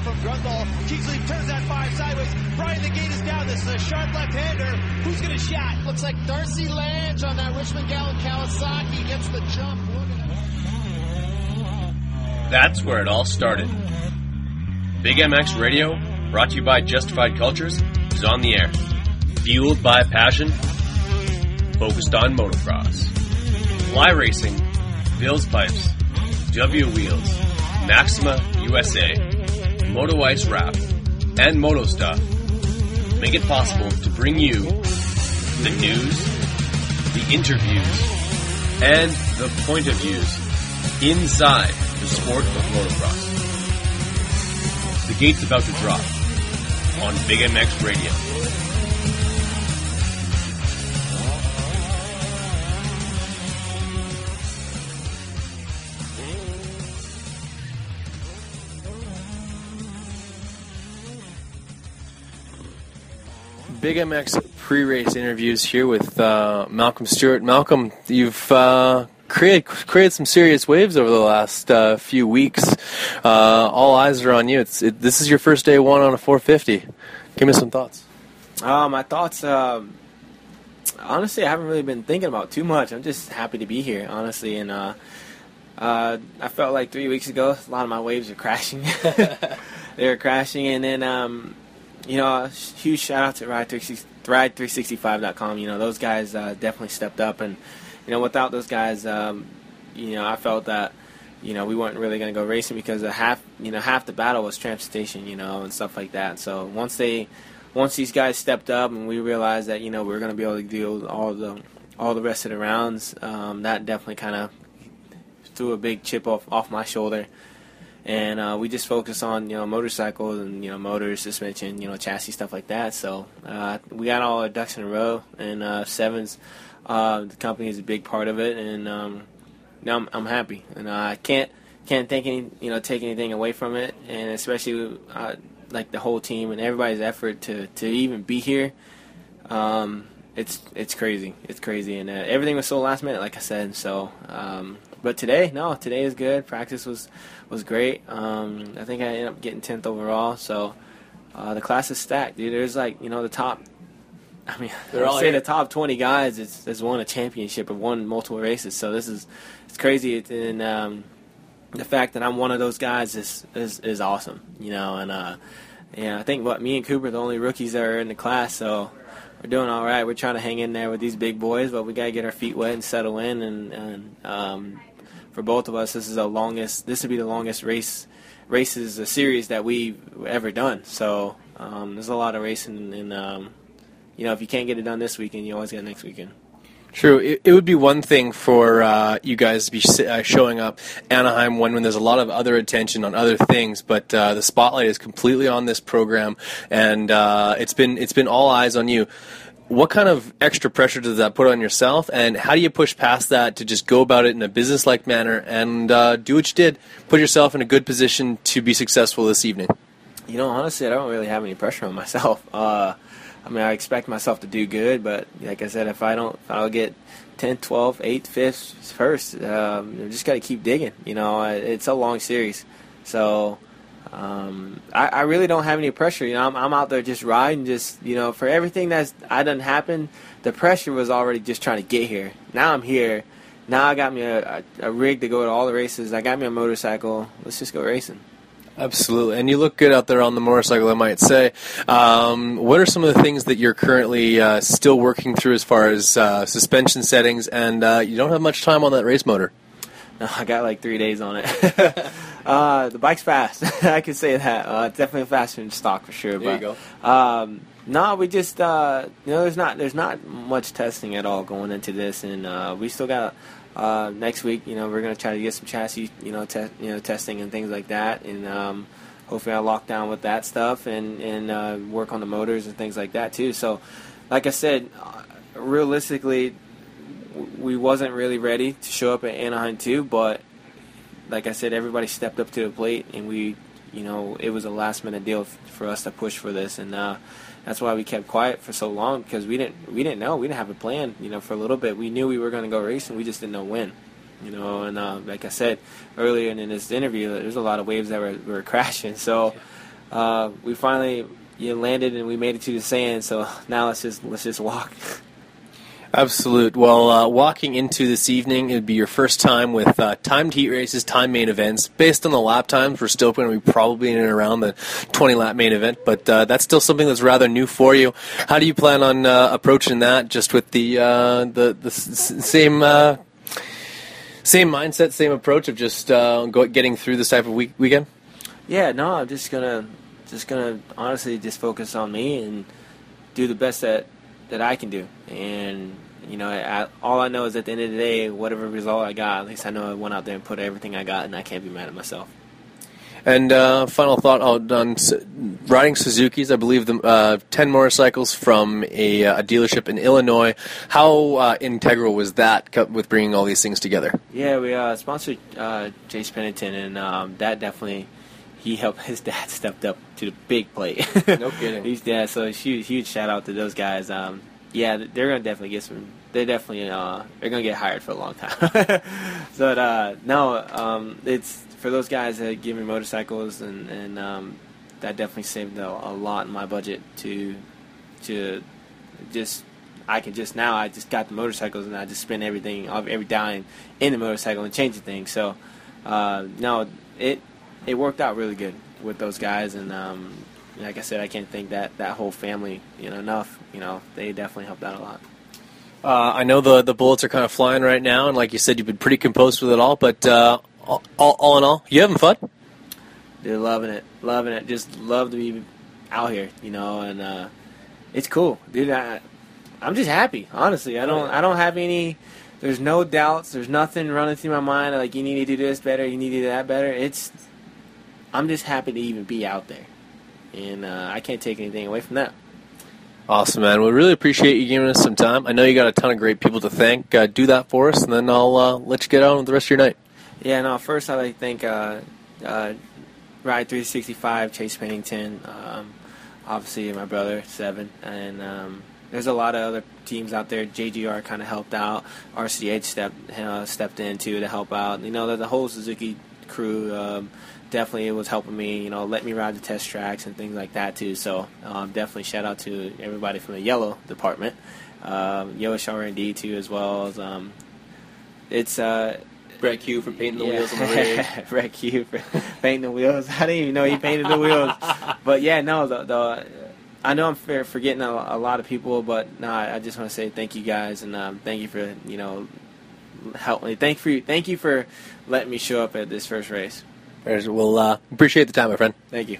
from Grundle. Kingsley turns that five sideways. Brian, the gate is down. This is a sharp left-hander. Who's going to shot? Looks like Darcy Lange on that Richmond Gallant Kawasaki gets the jump. That's where it all started. Big MX Radio, brought to you by Justified Cultures, is on the air. Fueled by passion, focused on motocross. Fly Racing, Bill's Pipes, W Wheels, Maxima USA, Moto Ice Wrap, and Moto Stuff make it possible to bring you the news, the interviews, and the point of views inside the sport of motocross. The gate's about to drop on Big MX Radio. Big MX pre-race interviews here with uh, Malcolm Stewart. Malcolm, you've uh, created created some serious waves over the last uh, few weeks. Uh, all eyes are on you. It, this is your first day one on a 450. Give me some thoughts. Uh, my thoughts. Um, honestly, I haven't really been thinking about too much. I'm just happy to be here, honestly, and uh, I felt like three weeks ago, a lot of my waves were crashing. they were crashing, and then um, you know, a huge shout out to Ride365.com. You know, those guys uh, definitely stepped up, and you know, without those guys, um, you know, I felt that you know we weren't really going to go racing because half, you know, half the battle was transportation, you know, and stuff like that. So once they, once these guys stepped up, and we realized that you know we are going to be able to do all the all the rest of the rounds, um, that definitely kind of threw a big chip off off my shoulder and uh, we just focus on you know motorcycles and you know motors, suspension, you know chassis stuff like that. So uh, we got all our ducks in a row, and uh, Sevens, uh, the company is a big part of it, and um, now I'm, I'm happy, and I can't can't take any you know take anything away from it, and especially uh, like the whole team and everybody's effort to to even be here. Um, it's it's crazy, it's crazy, and uh, everything was so last minute, like I said. So, um, but today, no, today is good. Practice was was great. Um, I think I ended up getting tenth overall. So uh, the class is stacked, dude. There's like you know the top. I mean, They're all say here. the top twenty guys has, has won a championship or won multiple races. So this is it's crazy, and um, the fact that I'm one of those guys is is, is awesome. You know, and uh, yeah, I think what me and Cooper are the only rookies that are in the class. So we're doing all right. We're trying to hang in there with these big boys, but we gotta get our feet wet and settle in. And, and um, for both of us, this is the longest. This would be the longest race races a series that we've ever done. So um, there's a lot of racing, and um, you know if you can't get it done this weekend, you always get it next weekend. True. It, it would be one thing for uh, you guys to be si- uh, showing up Anaheim when, when there's a lot of other attention on other things, but uh, the spotlight is completely on this program, and uh, it's been it's been all eyes on you. What kind of extra pressure does that put on yourself, and how do you push past that to just go about it in a business-like manner and uh, do what you did, put yourself in a good position to be successful this evening? You know, honestly, I don't really have any pressure on myself. Uh, I mean, I expect myself to do good, but like I said, if I don't, if I don't get 10, 12, 8, 5th, first, um, you just got to keep digging. You know, it's a long series. So um, I, I really don't have any pressure. You know, I'm, I'm out there just riding, just, you know, for everything that's I done happened, the pressure was already just trying to get here. Now I'm here. Now I got me a, a, a rig to go to all the races. I got me a motorcycle. Let's just go racing. Absolutely, and you look good out there on the motorcycle, I might say. Um, what are some of the things that you're currently uh, still working through as far as uh, suspension settings? And uh, you don't have much time on that race motor. No, I got like three days on it. uh, the bike's fast. I can say that. Uh, it's definitely faster than stock for sure. There but, you go. Um, no, we just uh, you know there's not there's not much testing at all going into this, and uh, we still got uh, next week. You know we're gonna try to get some chassis you know te- you know testing and things like that, and um, hopefully I lock down with that stuff and and uh, work on the motors and things like that too. So, like I said, uh, realistically, w- we wasn't really ready to show up at Anaheim too, but like I said, everybody stepped up to the plate, and we, you know, it was a last minute deal f- for us to push for this, and uh, that's why we kept quiet for so long because we didn't we didn't know we didn't have a plan. You know, for a little bit, we knew we were going to go racing, we just didn't know when. You know, and uh, like I said earlier in this interview, there's a lot of waves that were, were crashing. So uh, we finally you landed and we made it to the sand. So now let's just let's just walk. Absolute. Well, uh, walking into this evening, it'd be your first time with uh, timed heat races, timed main events. Based on the lap times, we're still going to be probably in and around the 20 lap main event, but uh, that's still something that's rather new for you. How do you plan on uh, approaching that? Just with the uh, the the s- same. Uh, same mindset, same approach of just getting through this type of week, weekend. Yeah, no, I'm just gonna just gonna honestly just focus on me and do the best that that I can do. And you know, I, all I know is at the end of the day, whatever result I got, at least I know I went out there and put everything I got, and I can't be mad at myself. And uh, final thought on, riding Suzuki's. I believe the uh, ten motorcycles from a, uh, a dealership in Illinois. How uh, integral was that with bringing all these things together? Yeah, we uh, sponsored uh, Chase Pennington, and um, that definitely he helped. His dad stepped up to the big plate. No kidding. He's yeah, so huge, huge shout out to those guys. Um, yeah, they're gonna definitely get some. They're definitely uh, they're gonna get hired for a long time. so uh, no, um, it's for those guys that give me motorcycles, and and um, that definitely saved a, a lot in my budget to to just I can just now I just got the motorcycles and I just spend everything of every dime in the motorcycle and changing things. So uh, no, it it worked out really good with those guys and um, like I said, I can't thank that that whole family you know enough. You know they definitely helped out a lot. Uh, I know the the bullets are kind of flying right now, and like you said, you've been pretty composed with it all. But uh, all, all, all in all, you having fun? They're loving it, loving it. Just love to be out here, you know, and uh, it's cool, dude. I, I'm just happy, honestly. I don't, I don't have any. There's no doubts. There's nothing running through my mind like you need to do this better, you need to do that better. It's, I'm just happy to even be out there, and uh, I can't take anything away from that. Awesome, man. We really appreciate you giving us some time. I know you got a ton of great people to thank. Uh, do that for us, and then I'll uh, let you get on with the rest of your night. Yeah, no. First, I'd like to thank uh, uh, Ride 365, Chase Pennington, um, obviously my brother Seven, and um, there's a lot of other teams out there. JGR kind of helped out. RCH stepped uh, stepped in too to help out. You know, the, the whole Suzuki crew um, definitely it was helping me. You know, let me ride the test tracks and things like that too. So um, definitely shout out to everybody from the yellow department, um, Yosh R&D too, as well as um, it's. Uh, Brett Q for painting the yeah. wheels on the rig. Brett Q for painting the wheels. I didn't even know he painted the wheels. But yeah, no, the, the I know I'm forgetting a, a lot of people, but no, I, I just want to say thank you guys and um, thank you for you know help me. Thank for you. thank you for letting me show up at this first race. We'll uh, appreciate the time, my friend. Thank you.